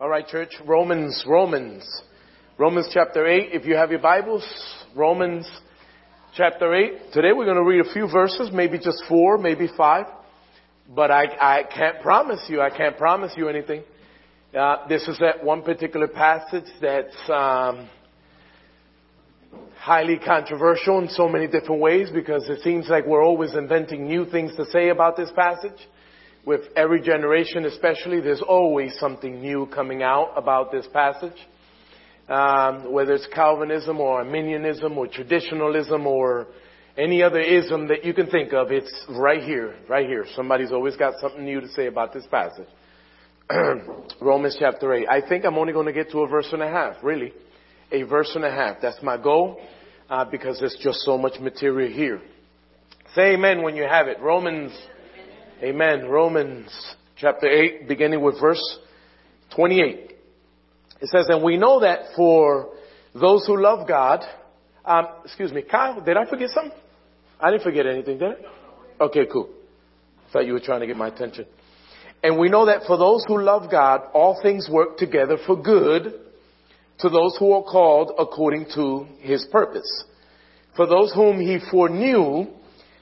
All right, church. Romans, Romans. Romans chapter 8. If you have your Bibles, Romans chapter 8. Today we're going to read a few verses, maybe just four, maybe five. But I, I can't promise you, I can't promise you anything. Uh, this is that one particular passage that's um, highly controversial in so many different ways because it seems like we're always inventing new things to say about this passage with every generation especially, there's always something new coming out about this passage. Um, whether it's Calvinism or Arminianism or traditionalism or any other ism that you can think of, it's right here, right here. Somebody's always got something new to say about this passage. Romans chapter 8. I think I'm only going to get to a verse and a half, really. A verse and a half. That's my goal, uh, because there's just so much material here. Say amen when you have it. Romans Amen. Romans chapter 8, beginning with verse 28. It says, and we know that for those who love God, um, excuse me, Kyle, did I forget something? I didn't forget anything, did I? Okay, cool. Thought you were trying to get my attention. And we know that for those who love God, all things work together for good to those who are called according to his purpose. For those whom he foreknew,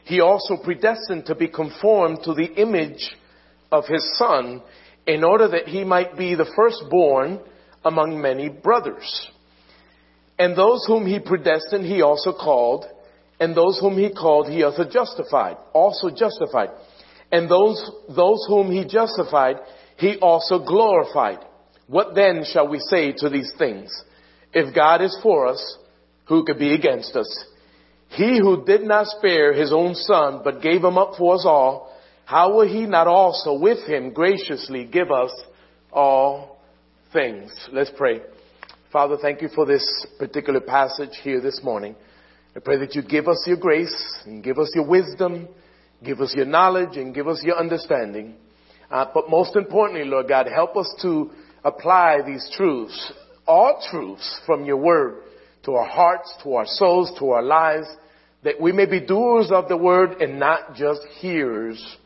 he also predestined to be conformed to the image of his son in order that he might be the firstborn among many brothers. And those whom he predestined, he also called, and those whom he called, he also justified, also justified. And those, those whom he justified, he also glorified. What then shall we say to these things? If God is for us, who could be against us? He who did not spare his own son, but gave him up for us all, how will he not also with him graciously give us all things? Let's pray. Father, thank you for this particular passage here this morning. I pray that you give us your grace and give us your wisdom, give us your knowledge and give us your understanding. Uh, but most importantly, Lord God, help us to apply these truths, all truths from your word to our hearts, to our souls, to our lives, that we may be doers of the word and not just hearers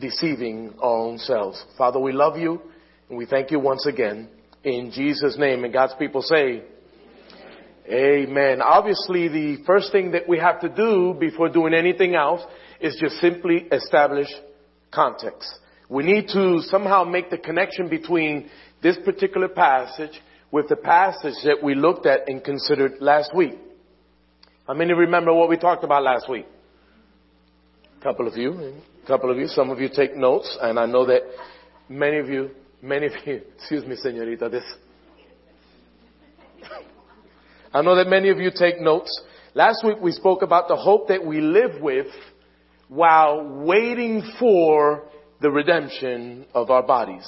deceiving our own selves. Father, we love you and we thank you once again in Jesus' name. And God's people say, Amen. Obviously, the first thing that we have to do before doing anything else is just simply establish context. We need to somehow make the connection between this particular passage with the passage that we looked at and considered last week. How many remember what we talked about last week? A couple of you, a couple of you, some of you take notes, and I know that many of you, many of you, excuse me, senorita, this. I know that many of you take notes. Last week we spoke about the hope that we live with while waiting for the redemption of our bodies,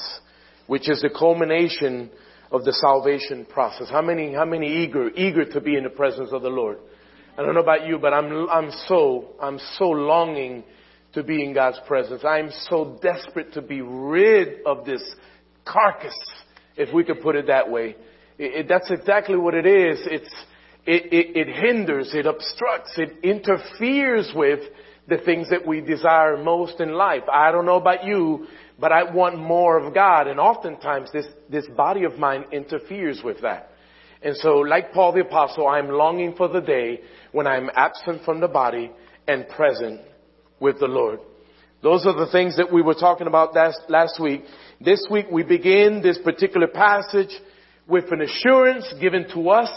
which is the culmination of the salvation process. How many, how many eager, eager to be in the presence of the Lord? I don't know about you, but I'm, I'm so, I'm so longing to be in God's presence. I'm so desperate to be rid of this carcass, if we could put it that way. It, it, that's exactly what it is. It's, it, it, it hinders, it obstructs, it interferes with the things that we desire most in life. I don't know about you, but I want more of God. And oftentimes this, this body of mine interferes with that. And so like Paul the apostle, I'm longing for the day when I'm absent from the body and present with the Lord. Those are the things that we were talking about last, last week. This week we begin this particular passage with an assurance given to us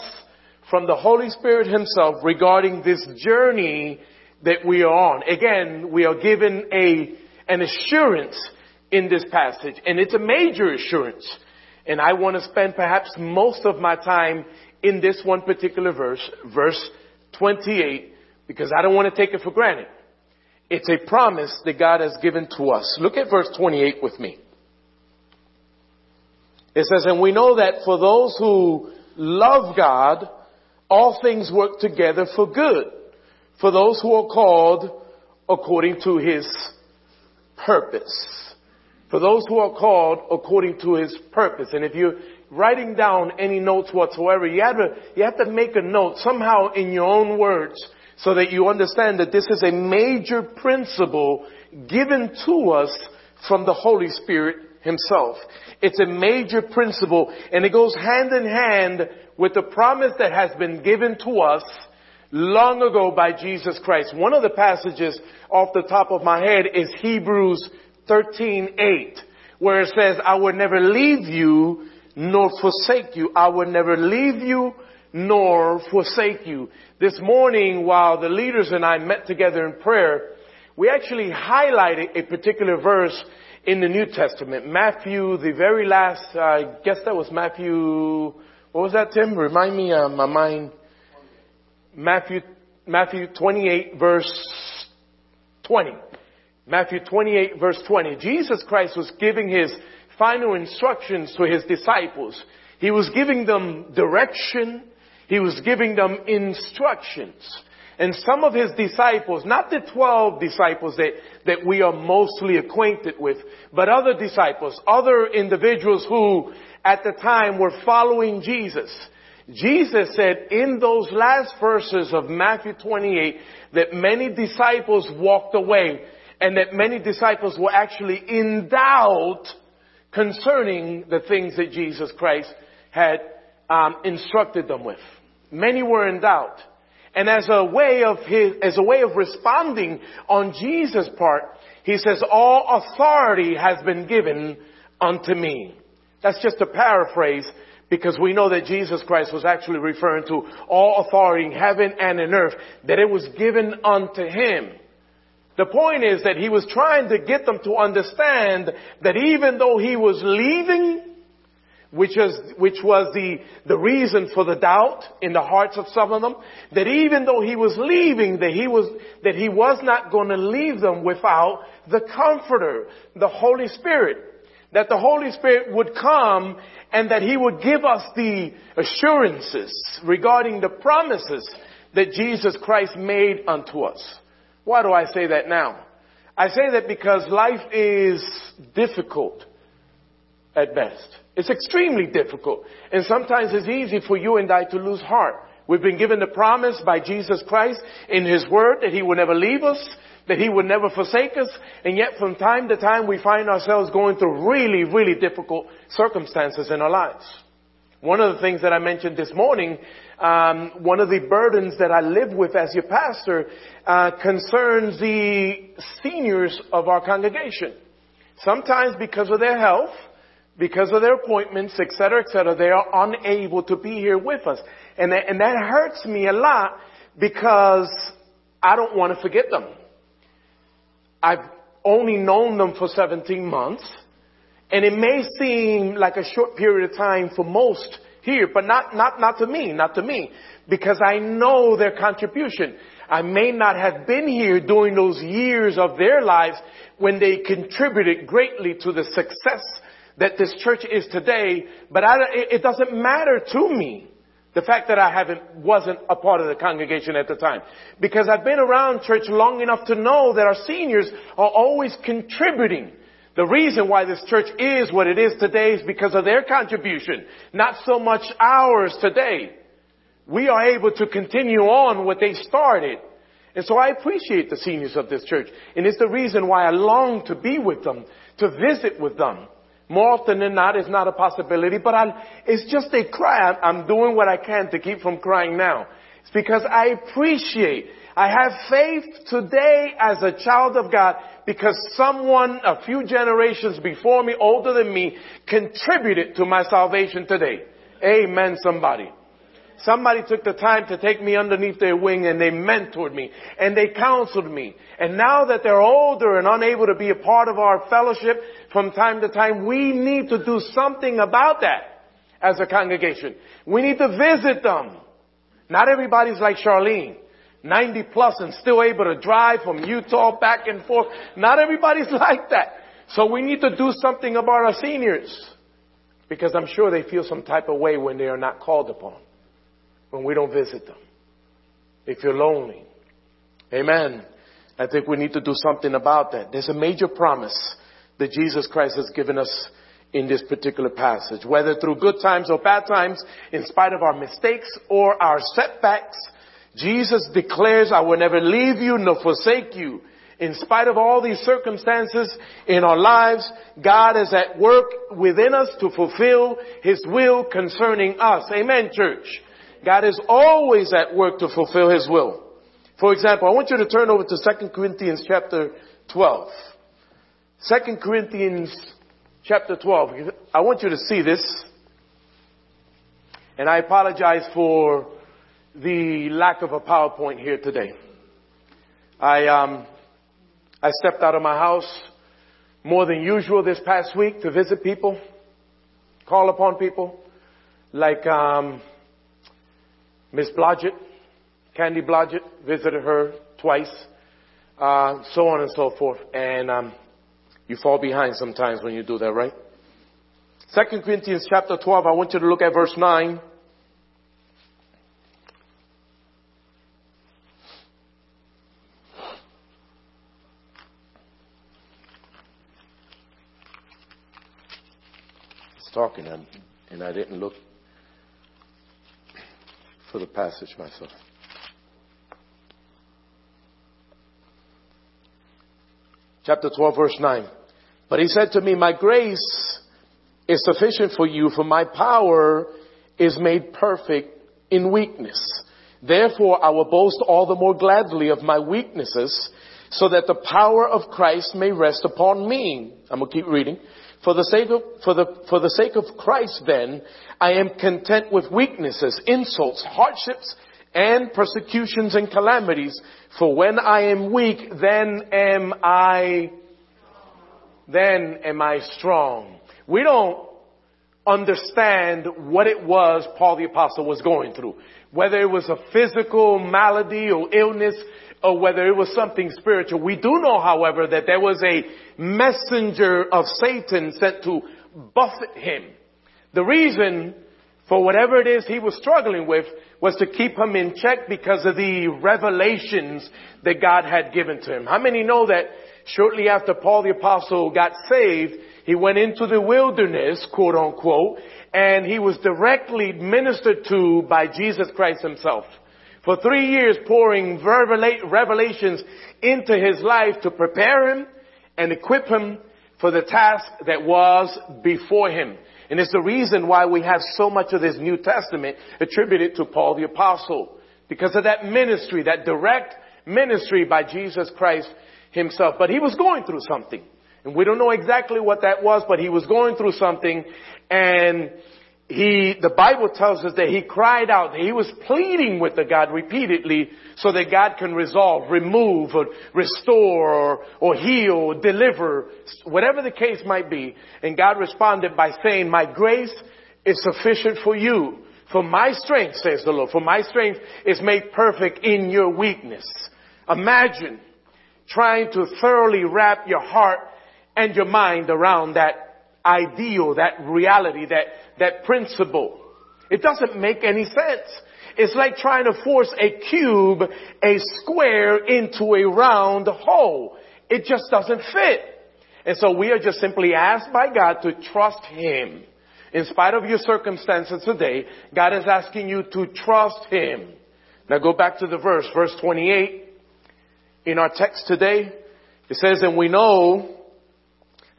from the Holy Spirit himself regarding this journey that we are on. Again, we are given a, an assurance in this passage. And it's a major assurance. And I want to spend perhaps most of my time in this one particular verse, verse 28, because I don't want to take it for granted. It's a promise that God has given to us. Look at verse 28 with me. It says, and we know that for those who love God, all things work together for good. For those who are called according to his purpose for those who are called according to his purpose. And if you're writing down any notes whatsoever, you have to, you have to make a note somehow in your own words so that you understand that this is a major principle given to us from the Holy Spirit himself. It's a major principle and it goes hand in hand with the promise that has been given to us long ago by Jesus Christ. One of the passages off the top of my head is Hebrews 13:8, where it says, "I will never leave you nor forsake you. I will never leave you nor forsake you." This morning, while the leaders and I met together in prayer, we actually highlighted a particular verse in the New Testament. Matthew, the very last, uh, I guess that was Matthew, what was that, Tim? Remind me, uh, my mind. Matthew, Matthew 28 verse 20. Matthew 28 verse 20. Jesus Christ was giving his final instructions to his disciples. He was giving them direction. He was giving them instructions. And some of his disciples, not the 12 disciples that, that we are mostly acquainted with, but other disciples, other individuals who at the time were following Jesus. Jesus said in those last verses of Matthew 28 that many disciples walked away and that many disciples were actually in doubt concerning the things that Jesus Christ had um, instructed them with. Many were in doubt. And as a way of his, as a way of responding on Jesus' part, he says, all authority has been given unto me. That's just a paraphrase because we know that Jesus Christ was actually referring to all authority in heaven and in earth, that it was given unto him. The point is that he was trying to get them to understand that even though he was leaving, which was, which was the, the reason for the doubt in the hearts of some of them, that even though he was leaving, that he was, that he was not going to leave them without the Comforter, the Holy Spirit that the Holy Spirit would come and that He would give us the assurances regarding the promises that Jesus Christ made unto us. Why do I say that now? I say that because life is difficult at best. It's extremely difficult. And sometimes it's easy for you and I to lose heart. We've been given the promise by Jesus Christ in His Word that He will never leave us, that He would never forsake us, and yet from time to time we find ourselves going through really, really difficult circumstances in our lives. One of the things that I mentioned this morning, um, one of the burdens that I live with as your pastor uh, concerns the seniors of our congregation. Sometimes because of their health, because of their appointments, etc., etc., they are unable to be here with us, and that, and that hurts me a lot because I don't want to forget them. I've only known them for 17 months. And it may seem like a short period of time for most here, but not, not, not to me, not to me, because I know their contribution. I may not have been here during those years of their lives when they contributed greatly to the success that this church is today, but I, it doesn't matter to me. The fact that I haven't, wasn't a part of the congregation at the time. Because I've been around church long enough to know that our seniors are always contributing. The reason why this church is what it is today is because of their contribution, not so much ours today. We are able to continue on what they started. And so I appreciate the seniors of this church. And it's the reason why I long to be with them, to visit with them. More often than not, it's not a possibility, but I, it's just a cry. I'm doing what I can to keep from crying now. It's because I appreciate, I have faith today as a child of God because someone a few generations before me, older than me, contributed to my salvation today. Amen, somebody. Somebody took the time to take me underneath their wing and they mentored me and they counseled me. And now that they're older and unable to be a part of our fellowship from time to time, we need to do something about that as a congregation. We need to visit them. Not everybody's like Charlene. 90 plus and still able to drive from Utah back and forth. Not everybody's like that. So we need to do something about our seniors. Because I'm sure they feel some type of way when they are not called upon when we don't visit them. If you're lonely. Amen. I think we need to do something about that. There's a major promise that Jesus Christ has given us in this particular passage. Whether through good times or bad times, in spite of our mistakes or our setbacks, Jesus declares, I will never leave you nor forsake you. In spite of all these circumstances in our lives, God is at work within us to fulfill His will concerning us. Amen, church. God is always at work to fulfill His will. For example, I want you to turn over to 2 Corinthians chapter 12. 2 Corinthians chapter 12. I want you to see this. And I apologize for the lack of a PowerPoint here today. I, um, I stepped out of my house more than usual this past week to visit people, call upon people, like um, Miss Blodgett, Candy Blodgett, visited her twice, uh, so on and so forth. And um, you fall behind sometimes when you do that, right? Second Corinthians chapter 12, I want you to look at verse 9. Talking and, and I didn't look for the passage myself. Chapter 12 verse 9. But he said to me, my grace is sufficient for you for my power is made perfect in weakness. Therefore I will boast all the more gladly of my weaknesses so that the power of Christ may rest upon me. I'm going to keep reading. For the sake of, for the, for the sake of Christ then, I am content with weaknesses, insults, hardships, and persecutions and calamities. For when I am weak, then am I, then am I strong. We don't understand what it was Paul the apostle was going through. Whether it was a physical malady or illness, or whether it was something spiritual. We do know, however, that there was a messenger of Satan sent to buffet him. The reason for whatever it is he was struggling with was to keep him in check because of the revelations that God had given to him. How many know that shortly after Paul the apostle got saved, he went into the wilderness, quote unquote, and he was directly ministered to by Jesus Christ himself for three years pouring revelations into his life to prepare him and equip him for the task that was before him. And it's the reason why we have so much of this New Testament attributed to Paul the Apostle. Because of that ministry, that direct ministry by Jesus Christ himself. But he was going through something. And we don't know exactly what that was, but he was going through something and he, the Bible tells us that he cried out, that he was pleading with the God repeatedly so that God can resolve, remove, or restore, or, or heal, or deliver, whatever the case might be. And God responded by saying, my grace is sufficient for you. For my strength, says the Lord, for my strength is made perfect in your weakness. Imagine trying to thoroughly wrap your heart and your mind around that ideal, that reality, that, that principle. It doesn't make any sense. It's like trying to force a cube, a square into a round hole. It just doesn't fit. And so we are just simply asked by God to trust Him. In spite of your circumstances today, God is asking you to trust Him. Now go back to the verse, verse 28. In our text today, it says, and we know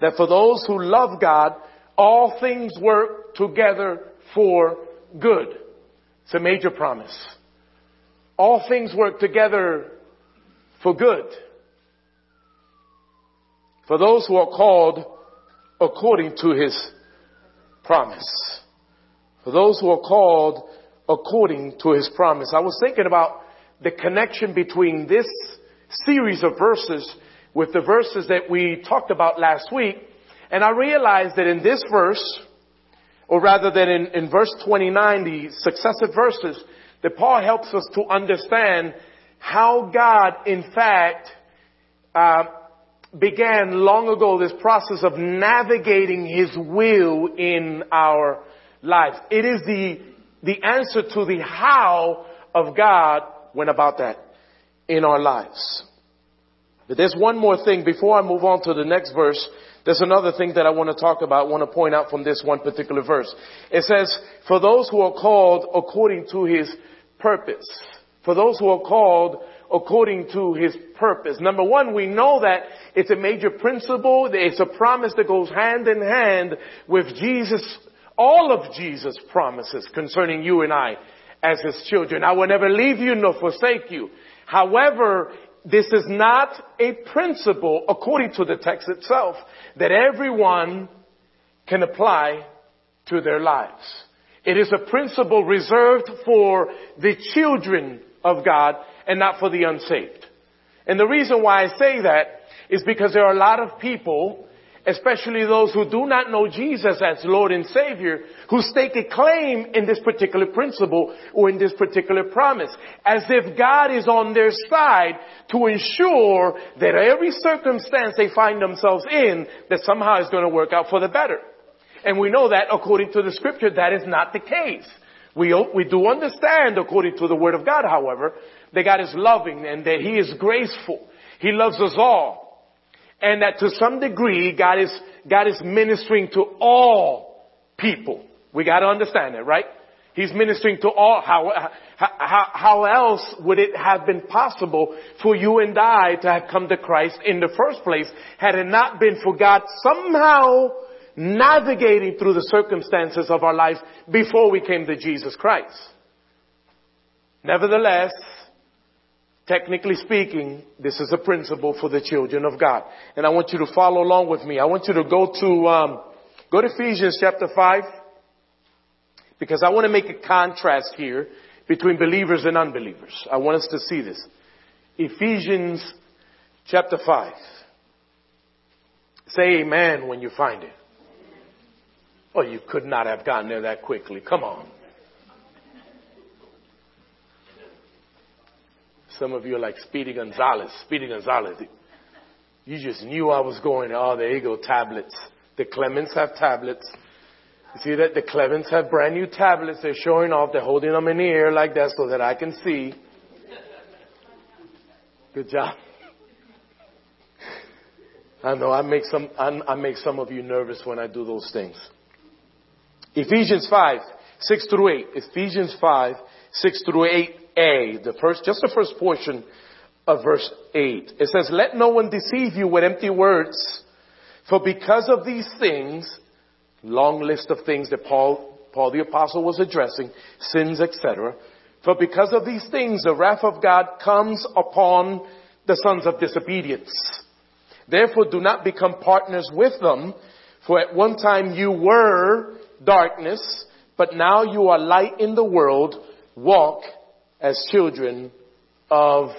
that for those who love God, all things work together for good. It's a major promise. All things work together for good. For those who are called according to his promise. For those who are called according to his promise. I was thinking about the connection between this series of verses with the verses that we talked about last week. And I realized that in this verse, or rather than in, in verse 29, the successive verses, that Paul helps us to understand how God, in fact, uh, began long ago this process of navigating His will in our lives. It is the, the answer to the how of God went about that in our lives. But there's one more thing before I move on to the next verse. There's another thing that I want to talk about, I want to point out from this one particular verse. It says, for those who are called according to his purpose. For those who are called according to his purpose. Number one, we know that it's a major principle. It's a promise that goes hand in hand with Jesus, all of Jesus' promises concerning you and I as his children. I will never leave you nor forsake you. However, this is not a principle according to the text itself that everyone can apply to their lives. It is a principle reserved for the children of God and not for the unsaved. And the reason why I say that is because there are a lot of people, especially those who do not know Jesus as Lord and Savior, who stake a claim in this particular principle or in this particular promise, as if God is on their side to ensure that every circumstance they find themselves in, that somehow is going to work out for the better. And we know that according to the scripture, that is not the case. We, we do understand according to the word of God, however, that God is loving and that He is graceful. He loves us all. And that to some degree, God is, God is ministering to all people. We gotta understand that, right? He's ministering to all. How, how, how else would it have been possible for you and I to have come to Christ in the first place had it not been for God somehow navigating through the circumstances of our lives before we came to Jesus Christ? Nevertheless, technically speaking, this is a principle for the children of God. And I want you to follow along with me. I want you to go to, um, go to Ephesians chapter 5 because I want to make a contrast here between believers and unbelievers. I want us to see this. Ephesians chapter 5. Say amen when you find it. Oh, you could not have gotten there that quickly. Come on. Some of you are like Speedy Gonzales. Speedy Gonzales. You just knew I was going. Oh, there you go, tablets. The Clements have tablets. You see that the Clements have brand new tablets. They're showing off. They're holding them in the air like that so that I can see. Good job. I know I make some I make some of you nervous when I do those things. Ephesians 5, 6 through 8. Ephesians 5, 6 through 8a. The first, just the first portion of verse 8. It says, let no one deceive you with empty words, for because of these things, long list of things that Paul, Paul the apostle was addressing, sins, etc. For because of these things, the wrath of God comes upon the sons of disobedience. Therefore do not become partners with them, for at one time you were darkness, but now you are light in the world. Walk as children of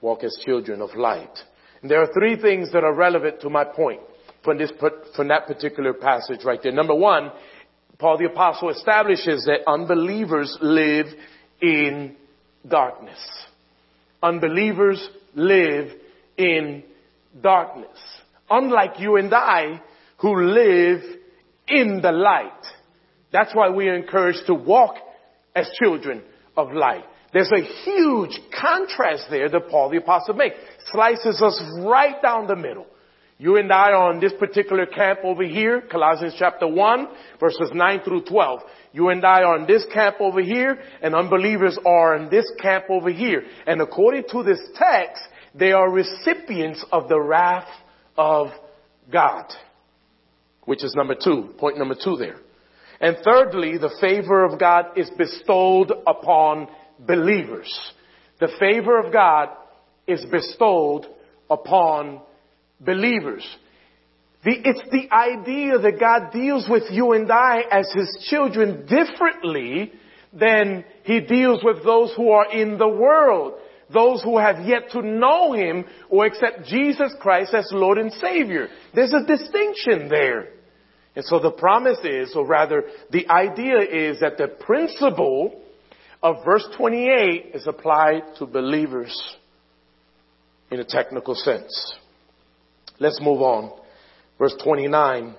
walk as children of light. And there are three things that are relevant to my point from this from that particular passage right there. Number one, Paul the apostle establishes that unbelievers live in darkness. Unbelievers live in darkness. Unlike you and I, who live in the light. That's why we are encouraged to walk as children of light. There's a huge contrast there that Paul the apostle makes. Slices us right down the middle. You and I are on this particular camp over here, Colossians chapter 1, verses 9 through 12. You and I are on this camp over here, and unbelievers are in this camp over here. And according to this text, they are recipients of the wrath of God which is number two, point number two there. And thirdly, the favor of God is bestowed upon believers. The favor of God is bestowed upon believers. The, it's the idea that God deals with you and I as His children differently than He deals with those who are in the world those who have yet to know Him or accept Jesus Christ as Lord and Savior. There's a distinction there. And so the promise is, or rather the idea is that the principle of verse 28 is applied to believers in a technical sense. Let's move on. Verse 29.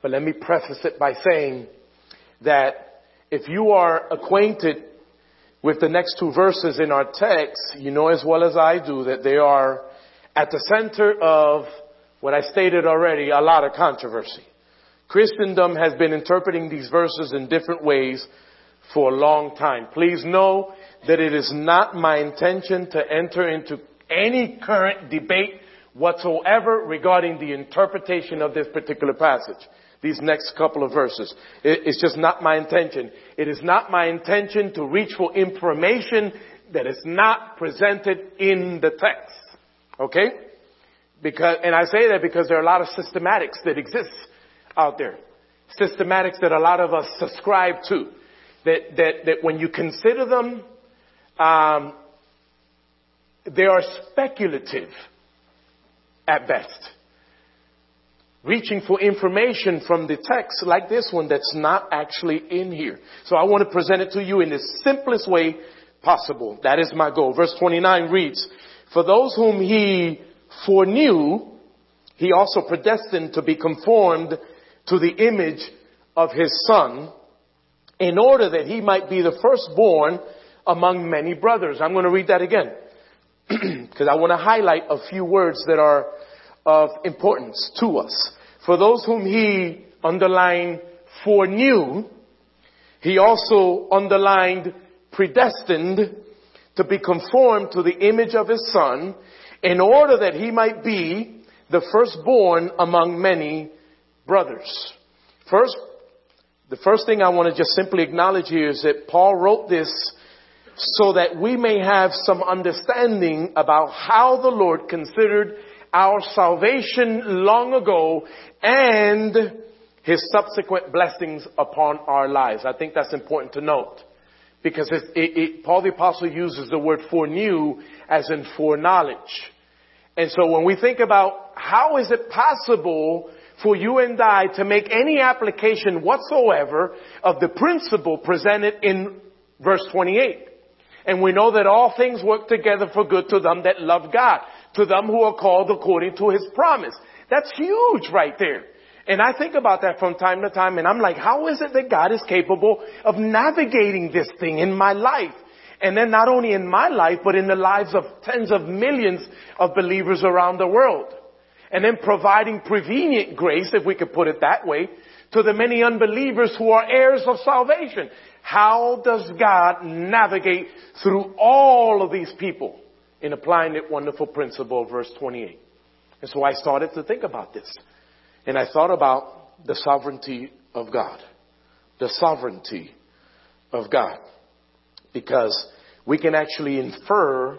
But let me preface it by saying that if you are acquainted with the next two verses in our text, you know as well as I do that they are at the center of what I stated already, a lot of controversy. Christendom has been interpreting these verses in different ways for a long time. Please know that it is not my intention to enter into any current debate whatsoever regarding the interpretation of this particular passage. These next couple of verses. It's just not my intention. It is not my intention to reach for information that is not presented in the text. Okay? Because, and I say that because there are a lot of systematics that exist out there. Systematics that a lot of us subscribe to. That, that, that when you consider them, um, they are speculative at best. Reaching for information from the text like this one that's not actually in here. So I want to present it to you in the simplest way possible. That is my goal. Verse 29 reads, For those whom he foreknew, he also predestined to be conformed to the image of his son in order that he might be the firstborn among many brothers. I'm going to read that again because I want to highlight a few words that are of importance to us. For those whom he underlined foreknew, he also underlined predestined to be conformed to the image of his son in order that he might be the firstborn among many brothers. First, the first thing I want to just simply acknowledge here is that Paul wrote this so that we may have some understanding about how the Lord considered our salvation long ago and his subsequent blessings upon our lives. I think that's important to note because it, it, it, Paul the apostle uses the word foreknew as in foreknowledge. And so when we think about how is it possible for you and I to make any application whatsoever of the principle presented in verse 28. And we know that all things work together for good to them that love God, to them who are called according to his promise. That's huge right there. And I think about that from time to time and I'm like, how is it that God is capable of navigating this thing in my life? And then not only in my life, but in the lives of tens of millions of believers around the world and then providing prevenient grace, if we could put it that way, to the many unbelievers who are heirs of salvation. How does God navigate through all of these people in applying that wonderful principle of verse 28? And so I started to think about this. And I thought about the sovereignty of God. The sovereignty of God. Because we can actually infer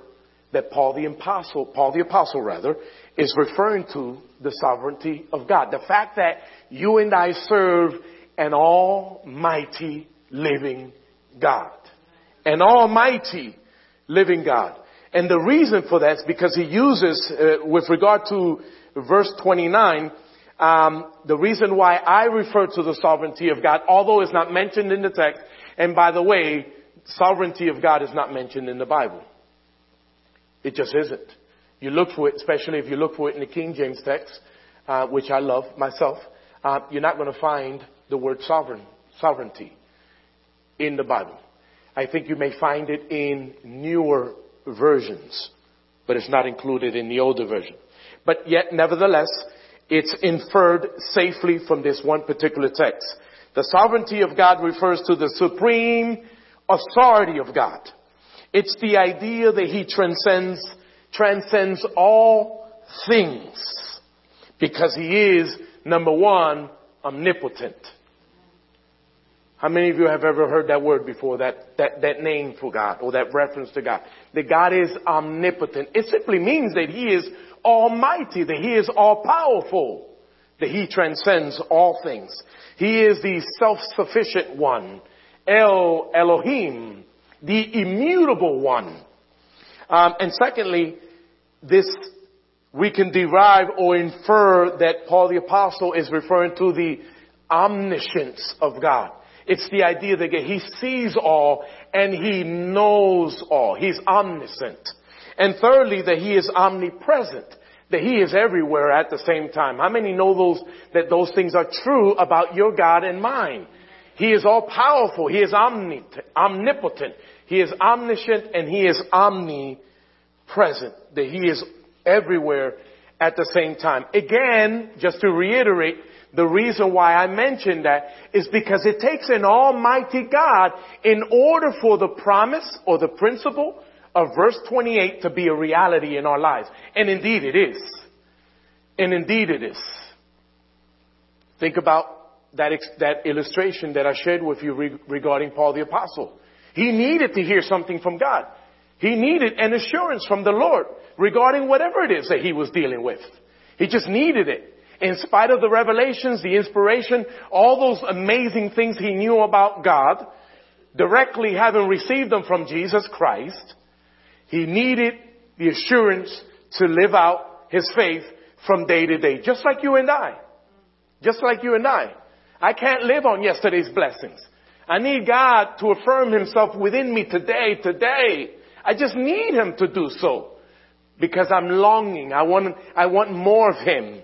that Paul the apostle, Paul the apostle rather, is referring to the sovereignty of God. The fact that you and I serve an almighty living God. An almighty living God. And the reason for that is because he uses, uh, with regard to verse 29, um, the reason why I refer to the sovereignty of God, although it's not mentioned in the text, and by the way, sovereignty of God is not mentioned in the Bible. It just isn't. You look for it, especially if you look for it in the King James text, uh, which I love myself. Uh, you're not going to find the word sovereign, sovereignty in the Bible. I think you may find it in newer versions, but it's not included in the older version. But yet, nevertheless, it's inferred safely from this one particular text. The sovereignty of God refers to the supreme authority of God. It's the idea that He transcends transcends all things because he is, number one, omnipotent. How many of you have ever heard that word before, that, that, that name for God or that reference to God? That God is omnipotent. It simply means that He is almighty, that He is all powerful, that He transcends all things. He is the self-sufficient one, El Elohim, the immutable one. Um, and secondly, this we can derive or infer that Paul the apostle is referring to the omniscience of God. It's the idea that he sees all and he knows all. He's omniscient. And thirdly, that he is omnipresent. That he is everywhere at the same time. How many know those, that those things are true about your God and mine? He is all powerful. He is omnipotent. He is omniscient and he is omnipresent that He is everywhere at the same time. Again, just to reiterate, The reason why I mention that is because it takes an almighty God in order for the promise or the principle of verse 28 to be a reality in our lives. And indeed it is. And indeed it is. Think about that, that illustration that I shared with you re- regarding Paul the Apostle. He needed to hear something from God. He needed an assurance from the Lord regarding whatever it is that he was dealing with. He just needed it. In spite of the revelations, the inspiration, all those amazing things he knew about God, directly having received them from Jesus Christ, he needed the assurance to live out his faith from day to day, just like you and I. Just like you and I. I can't live on yesterday's blessings. I need God to affirm himself within me today, today. I just need him to do so because I'm longing. I want, I want more of him.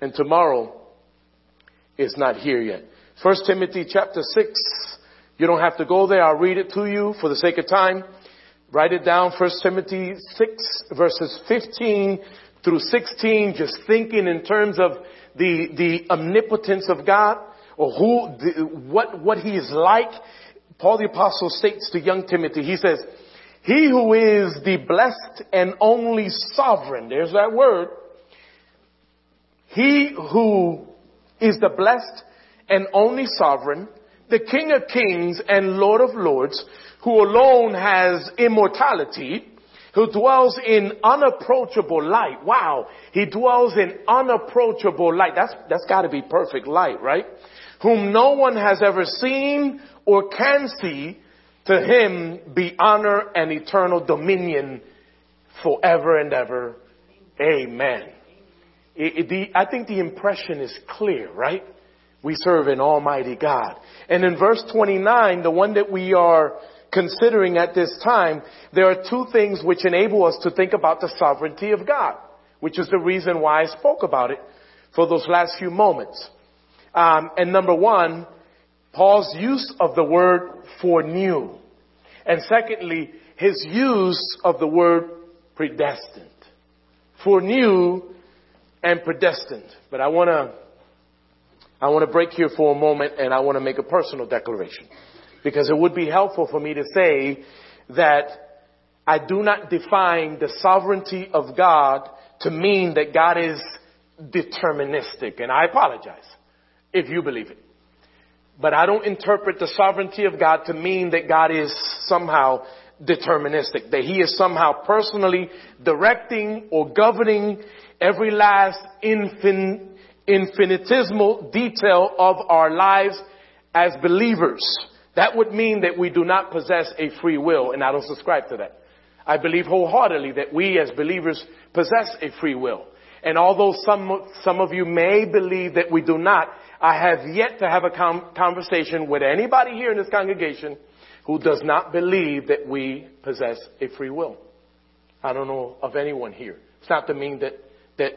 And tomorrow is not here yet. First Timothy chapter 6. You don't have to go there. I'll read it to you for the sake of time. Write it down. First Timothy 6 verses 15 through 16. Just thinking in terms of the, the omnipotence of God or who, what, what he is like. Paul the apostle states to young Timothy, he says, he who is the blessed and only sovereign, there's that word. He who is the blessed and only sovereign, the King of kings and Lord of lords, who alone has immortality, who dwells in unapproachable light. Wow. He dwells in unapproachable light. That's, that's gotta be perfect light, right? Whom no one has ever seen or can see. To him be honor and eternal dominion forever and ever. Amen. It, it, the, I think the impression is clear, right? We serve an almighty God. And in verse 29, the one that we are considering at this time, there are two things which enable us to think about the sovereignty of God, which is the reason why I spoke about it for those last few moments. Um, and number one, Paul's use of the word foreknew. And secondly, his use of the word predestined. Foreknew and predestined. But I want to I want to break here for a moment and I want to make a personal declaration because it would be helpful for me to say that I do not define the sovereignty of God to mean that God is deterministic. And I apologize if you believe it. But I don't interpret the sovereignty of God to mean that God is somehow deterministic, that He is somehow personally directing or governing every last infin, infinitesimal detail of our lives as believers. That would mean that we do not possess a free will, and I don't subscribe to that. I believe wholeheartedly that we as believers possess a free will. And although some, some of you may believe that we do not, I have yet to have a com- conversation with anybody here in this congregation who does not believe that we possess a free will. I don't know of anyone here. It's not to mean that, that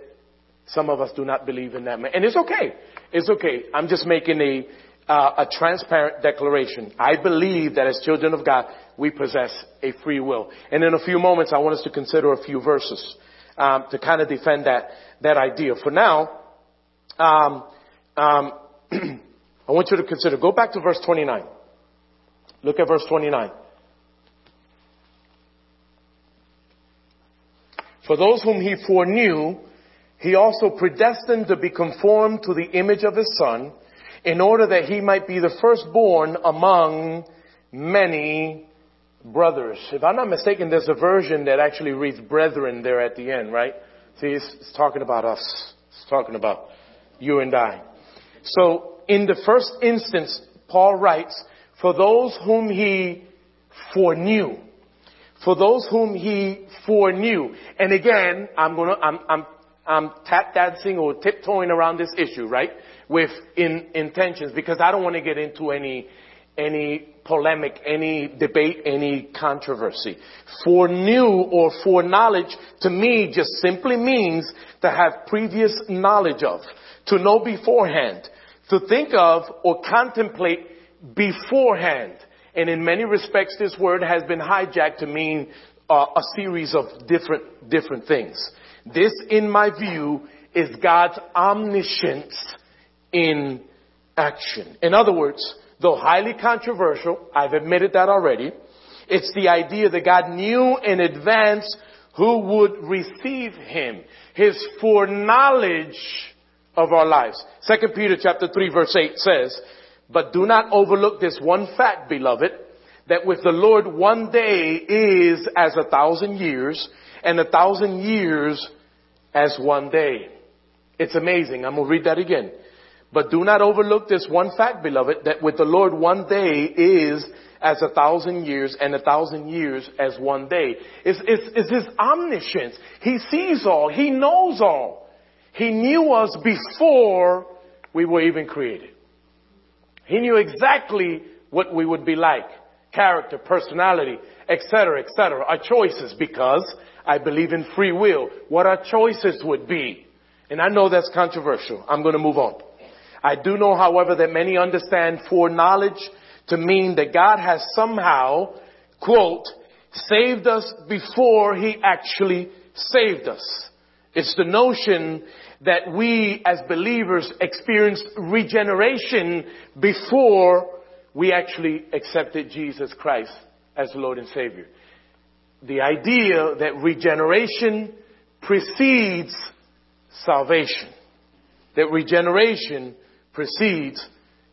some of us do not believe in that. And it's okay. It's okay. I'm just making a, uh, a transparent declaration. I believe that as children of God, we possess a free will. And in a few moments, I want us to consider a few verses um, to kind of defend that that idea. For now, um, um, I want you to consider. Go back to verse 29. Look at verse 29. For those whom he foreknew, he also predestined to be conformed to the image of his son in order that he might be the firstborn among many brothers. If I'm not mistaken, there's a version that actually reads brethren there at the end, right? See, it's, it's talking about us. It's talking about you and I. So, in the first instance, Paul writes, for those whom he foreknew. For those whom he foreknew. And again, I'm gonna, I'm, I'm, I'm tap dancing or tiptoeing around this issue, right? with in, intentions because I don't want to get into any any polemic, any debate, any controversy. Foreknew or foreknowledge to me just simply means to have previous knowledge of, to know beforehand, to think of or contemplate beforehand. And in many respects, this word has been hijacked to mean uh, a series of different, different things. This, in my view, is God's omniscience in action. In other words, though highly controversial, I've admitted that already, it's the idea that God knew in advance who would receive him. His foreknowledge of our lives. Second Peter chapter 3 verse 8 says, but do not overlook this one fact, beloved, that with the Lord one day is as a thousand years and a thousand years as one day. It's amazing. I'm going to read that again. But do not overlook this one fact, beloved, that with the Lord one day is as a thousand years and a thousand years as one day. It's, it's, it's His omniscience. He sees all. He knows all. He knew us before we were even created. He knew exactly what we would be like. Character, personality, etc., etc. Our choices because I believe in free will. What our choices would be. And I know that's controversial. I'm going to move on. I do know, however, that many understand foreknowledge to mean that God has somehow, quote, saved us before He actually saved us. It's the notion that we as believers experienced regeneration before we actually accepted Jesus Christ as Lord and Savior. The idea that regeneration precedes salvation. That regeneration precedes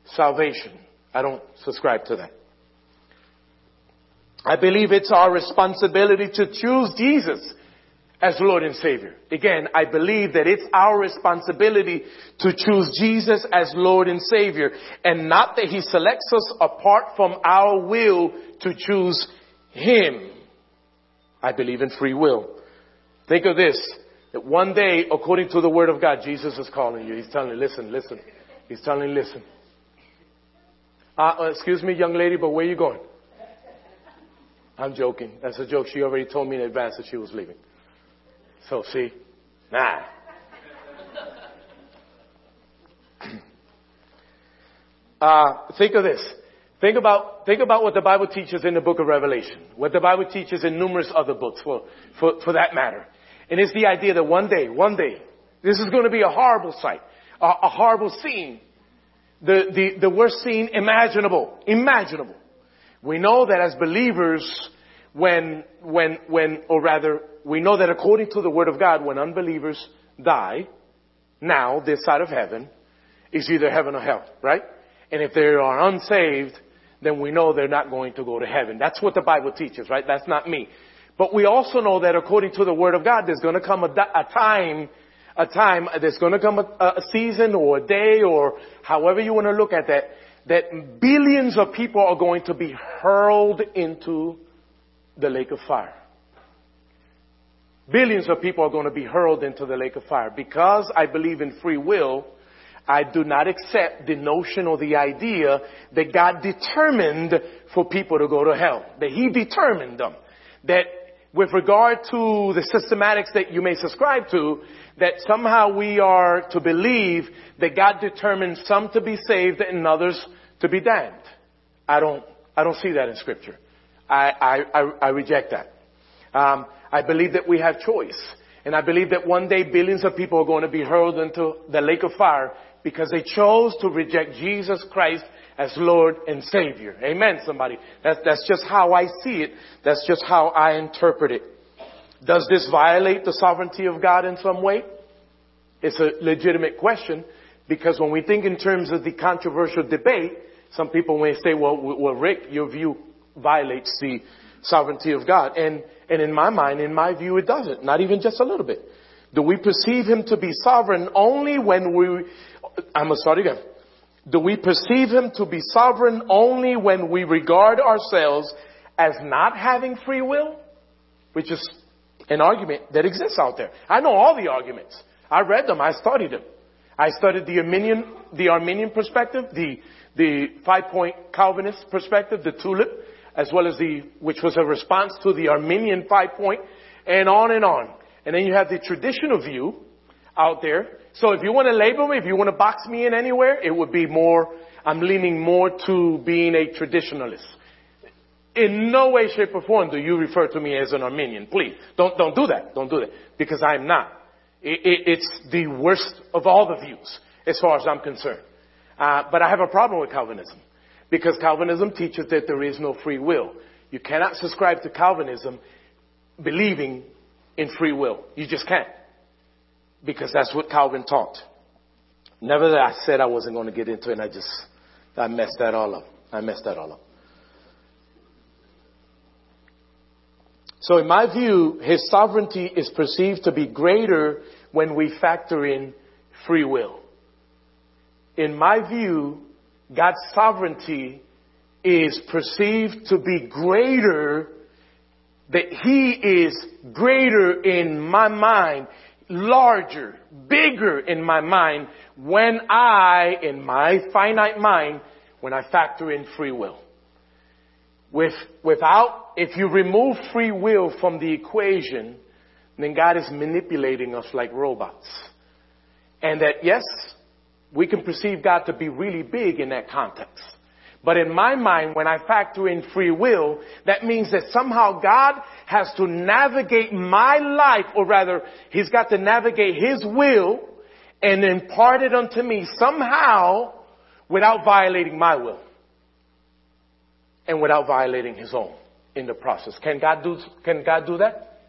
salvation. I don't subscribe to that. I believe it's our responsibility to choose Jesus as Lord and Savior. Again, I believe that it's our responsibility to choose Jesus as Lord and Savior and not that He selects us apart from our will to choose Him. I believe in free will. Think of this, that one day, according to the Word of God, Jesus is calling you. He's telling you, listen, listen. He's telling you, listen. Uh, excuse me, young lady, but where are you going? I'm joking. That's a joke. She already told me in advance that she was leaving. So see, nah. uh, think of this. Think about, think about what the Bible teaches in the book of Revelation, what the Bible teaches in numerous other books for, for, for that matter. And it's the idea that one day, one day, this is going to be a horrible sight, a, a horrible scene, the, the, the worst scene imaginable, imaginable. We know that as believers, when, when, when, or rather, we know that according to the Word of God, when unbelievers die, now, this side of heaven, is either heaven or hell, right? And if they are unsaved, then we know they're not going to go to heaven. That's what the Bible teaches, right? That's not me. But we also know that according to the Word of God, there's going to come a, a time, a time, there's going to come a, a season or a day or however you want to look at that, that billions of people are going to be hurled into the lake of fire. Billions of people are going to be hurled into the lake of fire. Because I believe in free will, I do not accept the notion or the idea that God determined for people to go to hell. That He determined them. That with regard to the systematics that you may subscribe to, that somehow we are to believe that God determined some to be saved and others to be damned. I don't, I don't see that in scripture. I, I, I reject that. Um, I believe that we have choice. And I believe that one day billions of people are going to be hurled into the lake of fire because they chose to reject Jesus Christ as Lord and Savior. Amen, somebody. That's, that's just how I see it. That's just how I interpret it. Does this violate the sovereignty of God in some way? It's a legitimate question because when we think in terms of the controversial debate, some people may say, well, well, Rick, your view violates the sovereignty of God. And, and in my mind, in my view, it doesn't. Not even just a little bit. Do we perceive him to be sovereign only when we, I'm gonna start again. Do we perceive him to be sovereign only when we regard ourselves as not having free will? Which is an argument that exists out there. I know all the arguments. I read them. I studied them. I studied the Arminian, the Arminian perspective, the, the five point Calvinist perspective, the tulip, as well as the, which was a response to the Arminian five point, and on and on. And then you have the traditional view out there. So if you want to label me, if you want to box me in anywhere, it would be more, I'm leaning more to being a traditionalist. In no way, shape, or form do you refer to me as an Arminian. Please, don't, don't do that. Don't do that. Because I'm not. It, it, it's the worst of all the views. as far as I'm concerned. Uh, but I have a problem with Calvinism because Calvinism teaches that there is no free will. You cannot subscribe to Calvinism believing in free will. You just can't. Because that's what Calvin taught. Nevertheless, I said I wasn't going to get into it and I just, I messed that all up. I messed that all up. So in my view, his sovereignty is perceived to be greater when we factor in free will. In my view, God's sovereignty is perceived to be greater, that He is greater in my mind, larger, bigger in my mind when I, in my finite mind, when I factor in free will. With, without, if you remove free will from the equation, then God is manipulating us like robots. And that yes, we can perceive God to be really big in that context. But in my mind, when I factor in free will, that means that somehow God has to navigate my life, or rather, He's got to navigate His will and impart it unto me somehow without violating my will. And without violating His own in the process. Can God do, can God do that?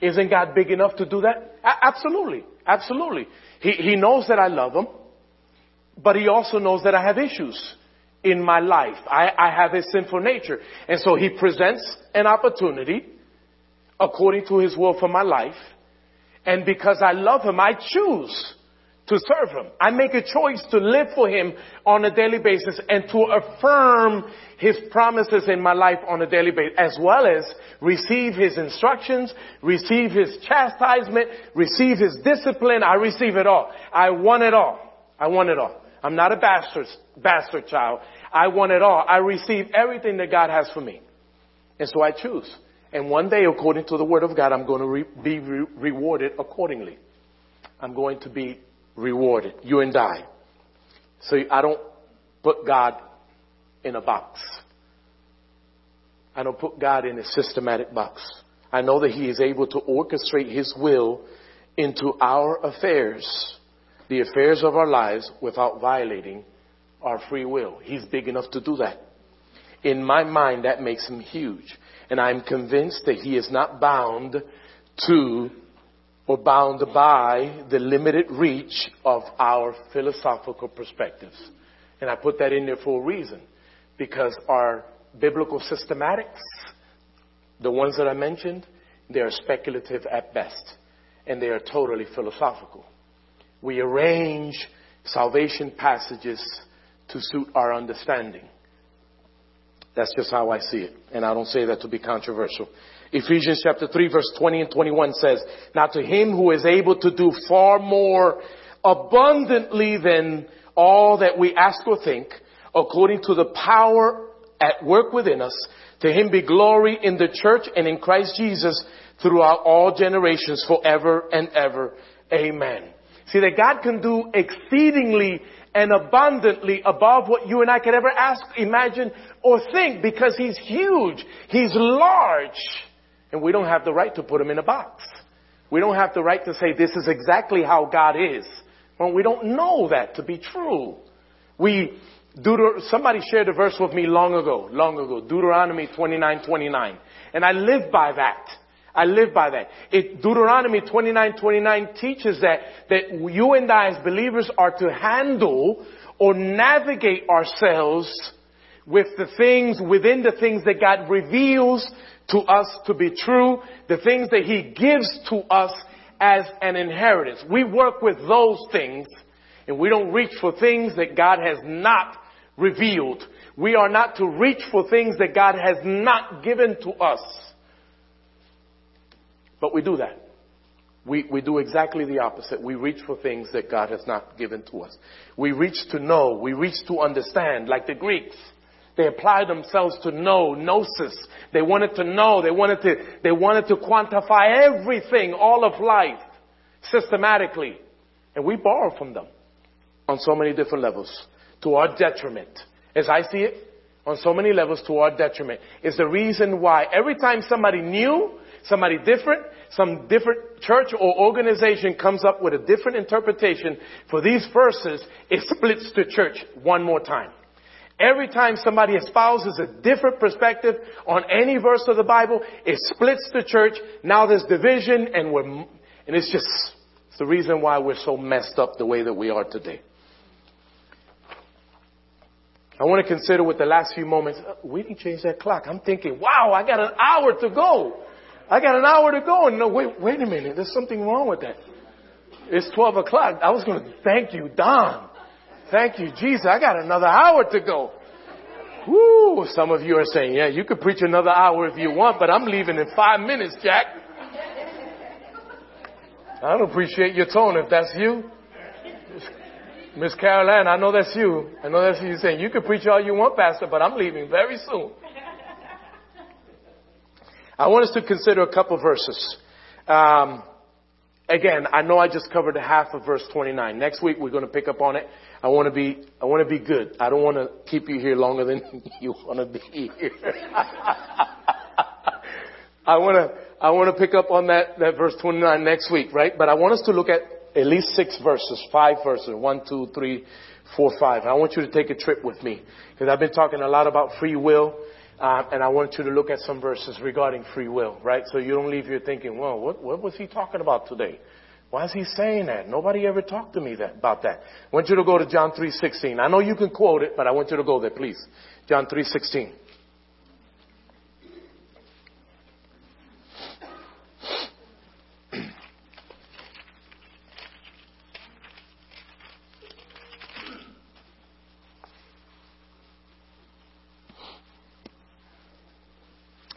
Isn't God big enough to do that? A- absolutely. Absolutely. He, he knows that I love Him. But he also knows that I have issues in my life. I, I have a sinful nature. And so he presents an opportunity according to his will for my life. And because I love him, I choose to serve him. I make a choice to live for him on a daily basis and to affirm his promises in my life on a daily basis, as well as receive his instructions, receive his chastisement, receive his discipline. I receive it all. I want it all. I want it all. I'm not a bastard, bastard child. I want it all. I receive everything that God has for me. And so I choose. And one day, according to the Word of God, I'm going to re- be re- rewarded accordingly. I'm going to be rewarded. You and I. So I don't put God in a box. I don't put God in a systematic box. I know that He is able to orchestrate His will into our affairs the affairs of our lives without violating our free will. He's big enough to do that. In my mind, that makes him huge. And I'm convinced that he is not bound to or bound by the limited reach of our philosophical perspectives. And I put that in there for a reason. Because our biblical systematics, the ones that I mentioned, they are speculative at best. And they are totally philosophical we arrange salvation passages to suit our understanding. That's just how I see it. And I don't say that to be controversial. Ephesians chapter 3 verse 20 and 21 says, Now to him who is able to do far more abundantly than all that we ask or think, according to the power at work within us, to him be glory in the church and in Christ Jesus throughout all generations forever and ever. Amen. See that God can do exceedingly and abundantly above what you and I could ever ask, imagine, or think because He's huge. He's large. And we don't have the right to put Him in a box. We don't have the right to say this is exactly how God is. Well, we don't know that to be true. We, Deuter- somebody shared a verse with me long ago, long ago, Deuteronomy 29, 29. And I live by that. I live by that. It, Deuteronomy 29, 29 teaches that, that you and I as believers are to handle or navigate ourselves with the things, within the things that God reveals to us to be true, the things that He gives to us as an inheritance. We work with those things and we don't reach for things that God has not revealed. We are not to reach for things that God has not given to us. But we do that. We, we do exactly the opposite. We reach for things that God has not given to us. We reach to know. We reach to understand, like the Greeks. They applied themselves to know, gnosis. They wanted to know. They wanted to, they wanted to quantify everything, all of life, systematically. And we borrow from them on so many different levels to our detriment. As I see it, on so many levels to our detriment. Is the reason why every time somebody new somebody different, some different church or organization comes up with a different interpretation for these verses, it splits the church one more time. Every time somebody espouses a different perspective on any verse of the Bible, it splits the church. Now there's division and we're, and it's just, it's the reason why we're so messed up the way that we are today. I want to consider with the last few moments, uh, we didn't change that clock. I'm thinking, wow, I got an hour to go. I got an hour to go. And no, wait, wait a minute. There's something wrong with that. It's 12 o'clock. I was going to thank you, Don. Thank you, Jesus. I got another hour to go. Woo! Some of you are saying, yeah, you could preach another hour if you want, but I'm leaving in five minutes, Jack. I don't appreciate your tone if that's you. Miss Caroline, I know that's you. I know that's you saying, you can preach all you want, Pastor, but I'm leaving very soon. I want us to consider a couple verses. Um, again, I know I just covered half of verse 29. Next week we're going to pick up on it. I want to be, I want to be good. I don't want to keep you here longer than you want to be here. I want to, I want to pick up on that, that verse 29 next week, right? But I want us to look at at least six verses, five verses, one, two, three, four, five. I want you to take a trip with me because I've been talking a lot about free will. Uh, and I want you to look at some verses regarding free will, right? So you don't leave here thinking, well, what, what was he talking about today? Why is he saying that? Nobody ever talked to me that, about that. I want you to go to John 3.16. I know you can quote it, but I want you to go there, please. John 3.16.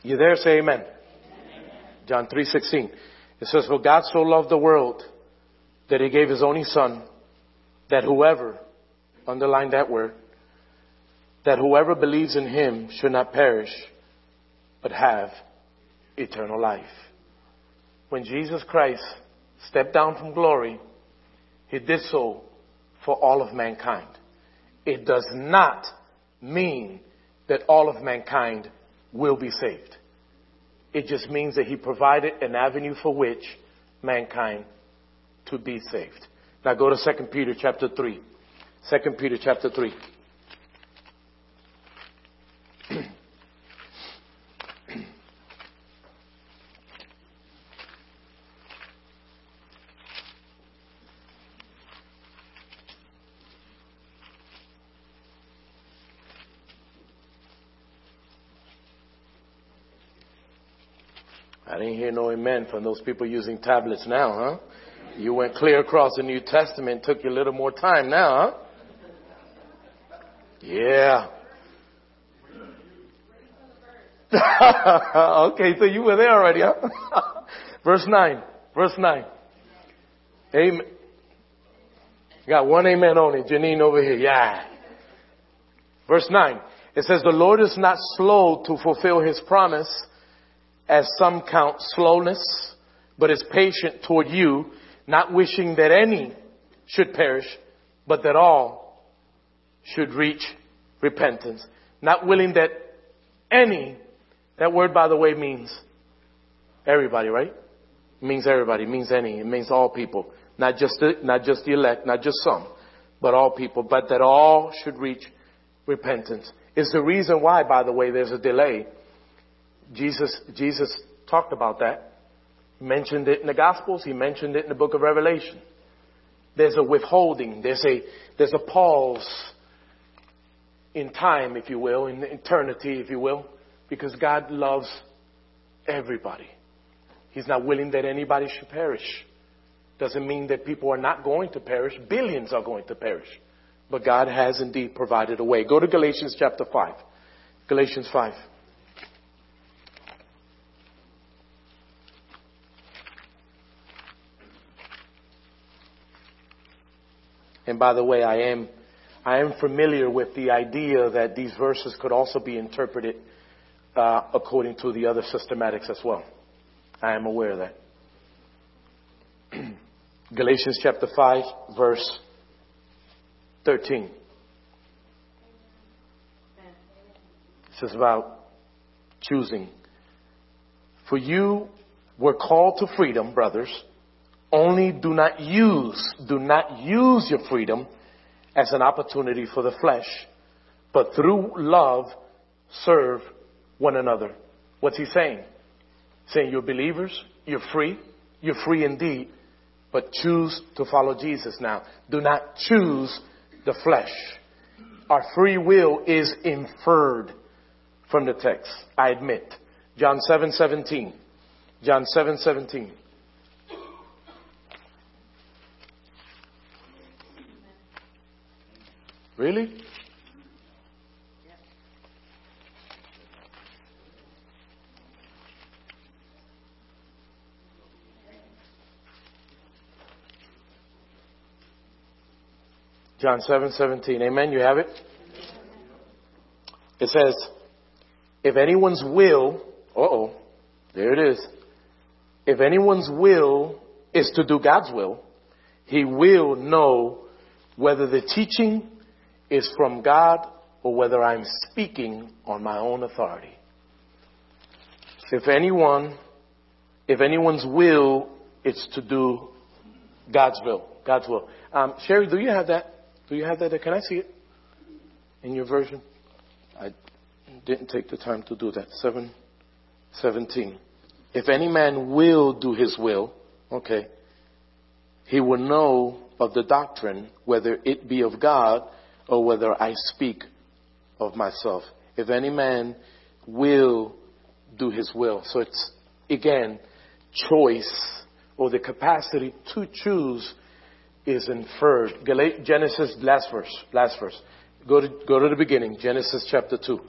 You there? Say amen. amen. John 3.16. It says, For God so loved the world that he gave his only son, that whoever, underline that word, that whoever believes in him should not perish, but have eternal life. When Jesus Christ stepped down from glory, he did so for all of mankind. It does not mean that all of mankind will be saved. It just means that he provided an avenue for which mankind to be saved. Now go to 2 Peter chapter 3. 2 Peter chapter 3. I didn't hear from those people using tablets now, huh? You went clear across the New Testament, took you a little more time now, huh? Yeah. okay, so you were there already, huh? Verse 9. Verse 9. Amen. Got one amen only. Janine over here. Yeah. Verse 9. It says, The Lord is not slow to fulfill his promise as some count slowness, but is patient toward you, not wishing that any should perish, but that all should reach repentance. Not willing that any, that word by the way means everybody, right? It means everybody, it means any, it means all people. Not just the, not just the elect, not just some, but all people, but that all should reach repentance. Is the reason why, by the way, there's a delay Jesus, Jesus talked about that. mentioned it in the Gospels. He mentioned it in the book of Revelation. There's a withholding. There's a, there's a pause in time, if you will, in eternity, if you will, because God loves everybody. He's not willing that anybody should perish. Doesn't mean that people are not going to perish. Billions are going to perish. But God has indeed provided a way. Go to Galatians chapter 5. Galatians 5. And by the way, I am, I am familiar with the idea that these verses could also be interpreted uh, according to the other systematics as well. I am aware of that. Galatians chapter 5, verse 13. This is about choosing. For you We're called to freedom, brothers. Only do not use, do not use your freedom as an opportunity for the flesh, but through love serve one another. What's he saying? Saying you're believers, you're free, you're free indeed, but choose to follow Jesus now. Do not choose the flesh. Our free will is inferred from the text, I admit. John 7 17. John 7 Really? John 7, 17. Amen. You have it? It says, if anyone's will, oh, there it is. If anyone's will is to do God's will, he will know whether the teaching is from God or whether I'm speaking on my own authority. If anyone, if anyone's will is to do God's will, God's will. Um, Sherry, do you have that? Do you have that? Can I see it in your version? I didn't take the time to do that. 7, 17. If any man will do his will, okay, he will know of the doctrine whether it be of God or whether I speak of myself. If any man will do his will. So it's, again, choice or the capacity to choose is inferred. Genesis, last verse, last verse. Go to, go to the beginning, Genesis chapter 2.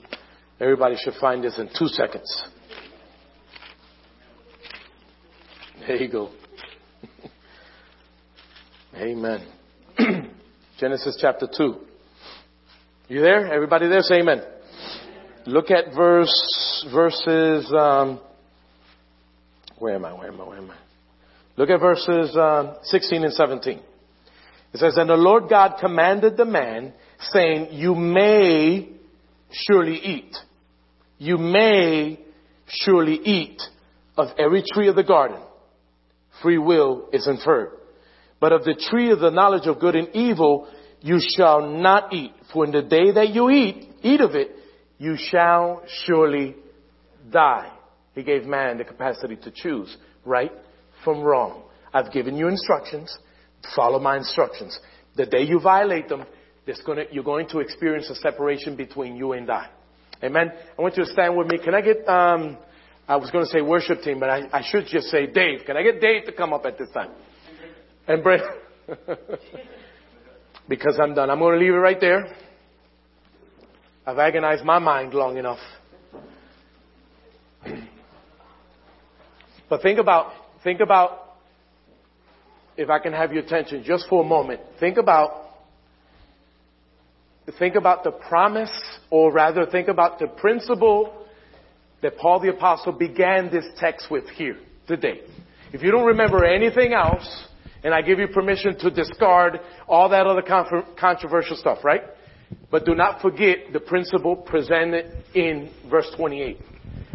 Everybody should find this in two seconds. There you go. Amen. Genesis chapter 2. You there? Everybody there? Say amen. Look at verse, verses, um, where am I? Where am I? Where am I? Look at verses um, 16 and 17. It says, And the Lord God commanded the man, saying, You may surely eat. You may surely eat of every tree of the garden. Free will is inferred. But of the tree of the knowledge of good and evil, you shall not eat. For in the day that you eat, eat of it, you shall surely die. He gave man the capacity to choose right from wrong. I've given you instructions. Follow my instructions. The day you violate them, gonna, you're going to experience a separation between you and I. Amen. I want you to stand with me. Can I get, um, I was going to say worship team, but I, I should just say Dave. Can I get Dave to come up at this time? And Brent. because I'm done. I'm going to leave it right there. I've agonized my mind long enough. But think about, think about if I can have your attention just for a moment, think about think about the promise, or rather think about the principle that Paul the Apostle began this text with here today. If you don't remember anything else, and I give you permission to discard all that other controversial stuff, right? But do not forget the principle presented in verse 28.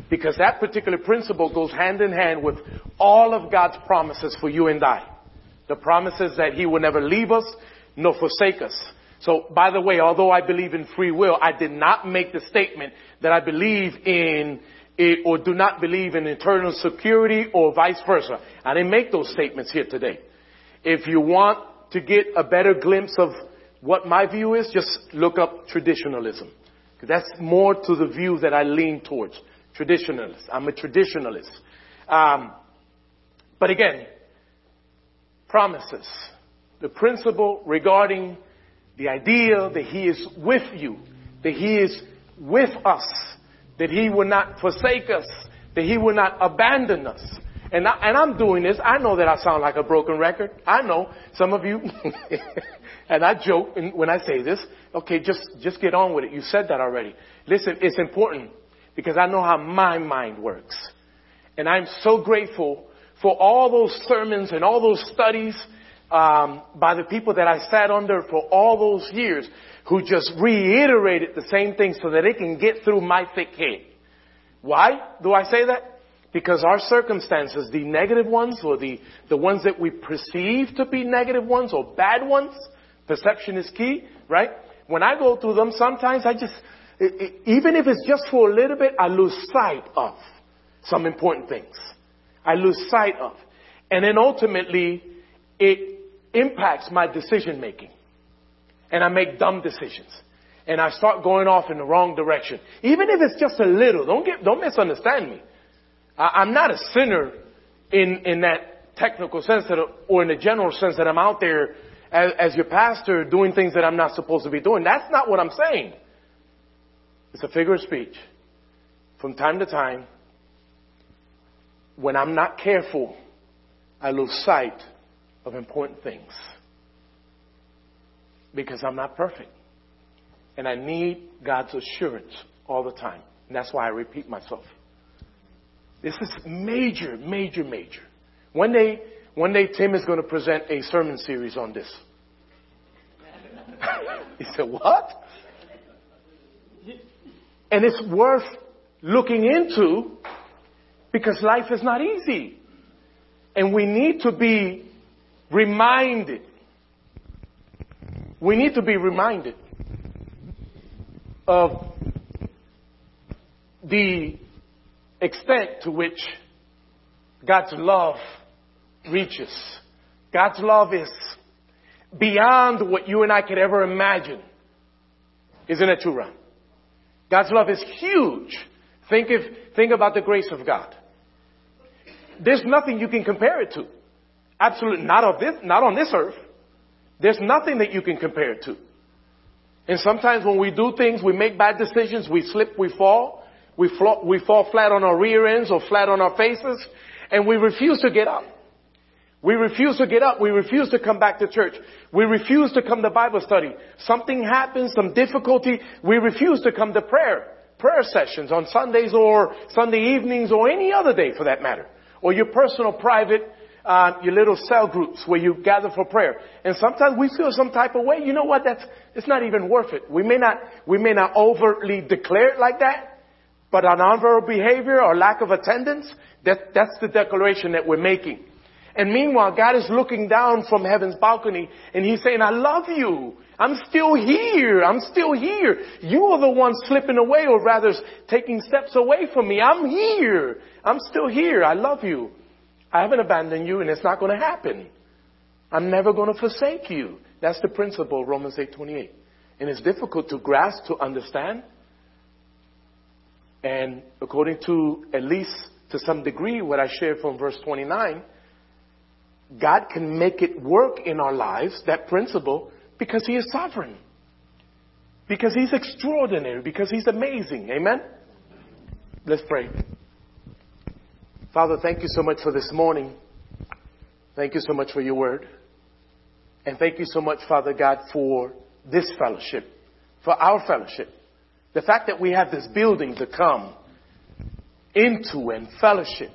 Because that particular principle goes hand in hand with all of God's promises for you and I. The promises that He will never leave us nor forsake us. So, by the way, although I believe in free will, I did not make the statement that I believe in it or do not believe in eternal security or vice versa. I didn't make those statements here today. If you want to get a better glimpse of what my view is, just look up traditionalism. That's more to the view that I lean towards. Traditionalist. I'm a traditionalist. Um, but again, promises. The principle regarding the idea that He is with you, that He is with us, that He will not forsake us, that He will not abandon us. And, I, and I'm doing this. I know that I sound like a broken record. I know some of you, and I joke when I say this. Okay, just, just get on with it. You said that already. Listen, it's important because I know how my mind works. And I'm so grateful for all those sermons and all those studies um, by the people that I sat under for all those years who just reiterated the same thing so that they can get through my thick head. Why do I say that? Because our circumstances, the negative ones or the, the ones that we perceive to be negative ones or bad ones, perception is key, right? When I go through them, sometimes I just, even if it's just for a little bit, I lose sight of some important things. I lose sight of. And then ultimately, it impacts my decision making. And I make dumb decisions. And I start going off in the wrong direction. Even if it's just a little, don't get, don't misunderstand me. I, am not a sinner in, in that technical sense that, or in the general sense that I'm out there as, as your pastor doing things that I'm not supposed to be doing. That's not what I'm saying. It's a figure of speech. From time to time, when I'm not careful, I lose sight of important things because I'm not perfect. And I need God's assurance all the time. And that's why I repeat myself. This is major, major, major. One day, one day Tim is going to present a sermon series on this. he said, what? And it's worth looking into because life is not easy. And we need to be reminded. We need to be reminded of the extent to which God's love reaches. God's love is beyond what you and I could ever imagine. Isn't it true, Ron? God's love is huge. Think if, think about the grace of God. There's nothing you can compare it to. Absolutely not on this, not on this earth. There's nothing that you can compare it to. And sometimes when we do things, we make bad decisions, we slip, we fall, we, we fall flat on our rear ends or flat on our faces, and we refuse to get up. We refuse to get up. We refuse to come back to church. We refuse to come to Bible study. Something happens, some difficulty. We refuse to come to prayer, prayer sessions on Sundays or Sunday evenings or any other day for that matter. Or your personal private, uh, your little cell groups where you gather for prayer. And sometimes we feel some type of way. You know what? That's, it's not even worth it. We may not, we may not overtly declare it like that, but our nonverbal behavior or lack of attendance, that, that's the declaration that we're making. And meanwhile, God is looking down from heaven's balcony and He's saying, I love you. I'm still here. I'm still here. You are the one slipping away or rather taking steps away from me. I'm here. I'm still here. I love you. I haven't abandoned you and it's not going to happen. I'm never going to forsake you. That's the principle, Romans 8:28. And it's difficult to grasp, to understand. And according to, at least to some degree, what I shared from verse 29, God can make it work in our lives, that principle, because He is sovereign. Because He's extraordinary, because He's amazing. Amen? Let's pray. Father, thank you so much for this morning. Thank you so much for your word. And thank you so much, Father God, for this fellowship, for our fellowship. The fact that we have this building to come into and fellowship,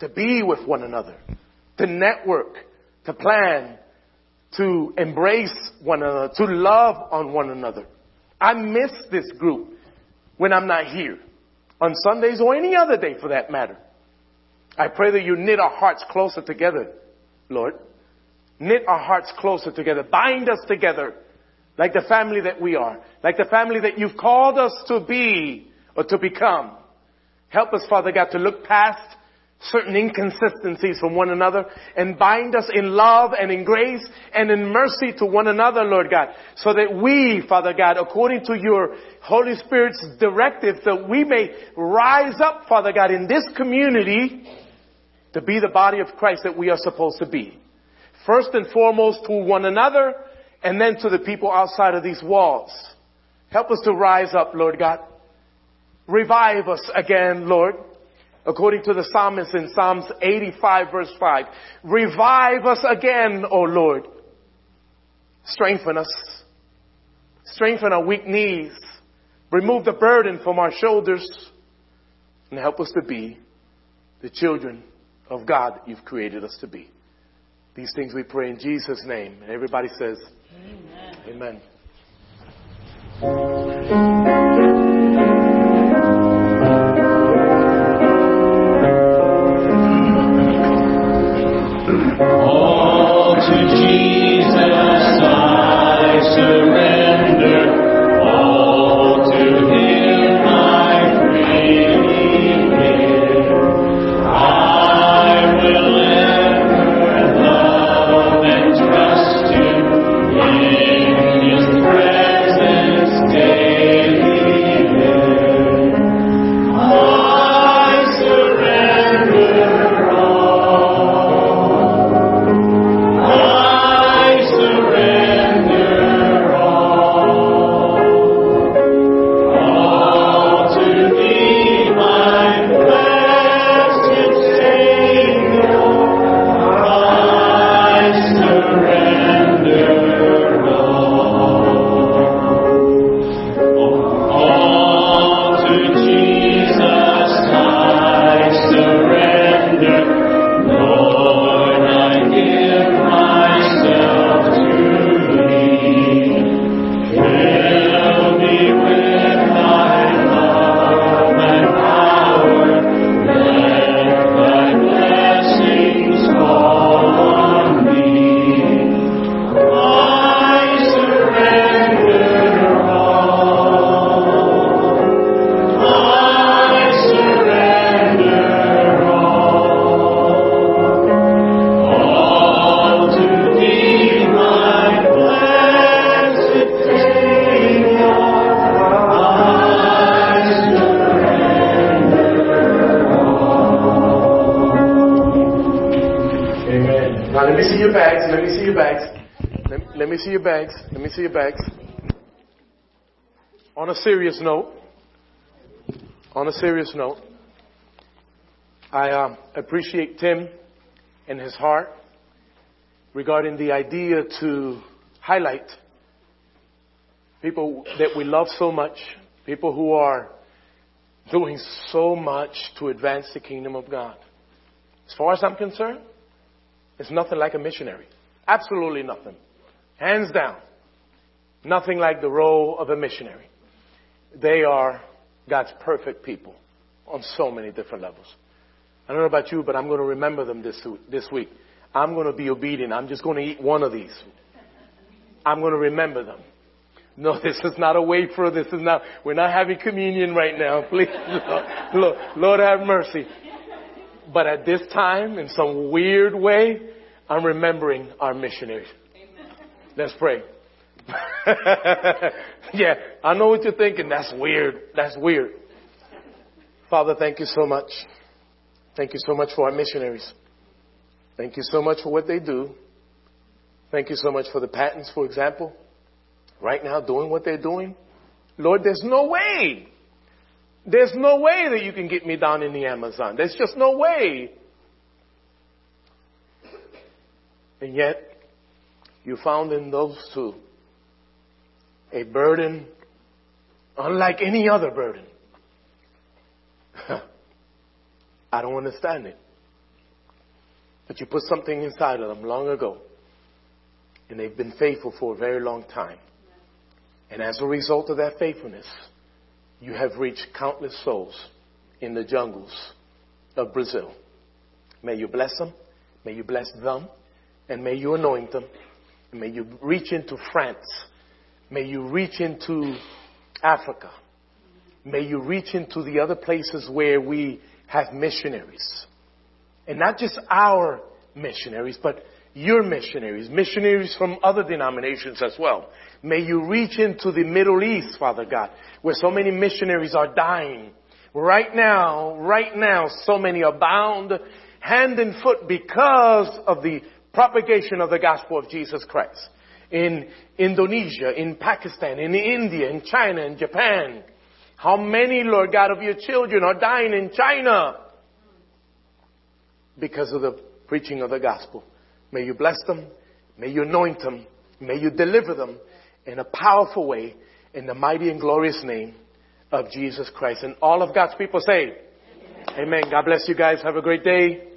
to be with one another to network, to plan, to embrace one another, to love on one another. I miss this group when I'm not here, on Sundays or any other day for that matter. I pray that you knit our hearts closer together, Lord. Knit our hearts closer together. Bind us together like the family that we are, like the family that you've called us to be or to become. Help us, Father God, to look past certain inconsistencies from one another and bind us in love and in grace and in mercy to one another, Lord God, so that we, Father God, according to your Holy Spirit's directive, that we may rise up, Father God, in this community to be the body of Christ that we are supposed to be. First and foremost to one another and then to the people outside of these walls. Help us to rise up, Lord God. Revive us again, Lord according to the psalmist in Psalms 85 verse 5. Revive us again, O Lord. Strengthen us. Strengthen our weak knees. Remove the burden from our shoulders and help us to be the children of God you've created us to be. These things we pray in Jesus' name. And everybody says, Amen. Amen. Bags. Let me see your bags. On a serious note, on a serious note, I um, appreciate Tim and his heart regarding the idea to highlight people that we love so much, people who are doing so much to advance the kingdom of God. As far as I'm concerned, it's nothing like a missionary. Absolutely nothing. Hands down. Nothing like the role of a missionary. They are God's perfect people on so many different levels. I don't know about you, but I'm going to remember them this, this week. I'm going to be obedient. I'm just going to eat one of these. I'm going to remember them. No, this is not a wafer. This is not, we're not having communion right now. Please, Lord, Lord, Lord have mercy. But at this time, in some weird way, I'm remembering our missionaries. Let's pray. yeah, I know what you're thinking. That's weird. That's weird. Father, thank you so much. Thank you so much for our missionaries. Thank you so much for what they do. Thank you so much for the patents, for example. Right now, doing what they're doing. Lord, there's no way. There's no way that you can get me down in the Amazon. There's just no way. And yet, you found in those two a burden unlike any other burden. I don't understand it. But you put something inside of them long ago. And they've been faithful for a very long time. And as a result of that faithfulness, you have reached countless souls in the jungles of Brazil. May you bless them. May you bless them. And may you anoint them. May you reach into France. May you reach into Africa. May you reach into the other places where we have missionaries. And not just our missionaries, but your missionaries, missionaries from other denominations as well. May you reach into the Middle East, Father God, where so many missionaries are dying. Right now, right now, so many are bound hand and foot because of the propagation of the gospel of Jesus Christ. In Indonesia, in Pakistan, in India, in China, in Japan. How many, Lord God, of your children are dying in China because of the preaching of the gospel? May you bless them. May you anoint them. May you deliver them in a powerful way in the mighty and glorious name of Jesus Christ. And all of God's people say, Amen. Amen. God bless you guys. Have a great day.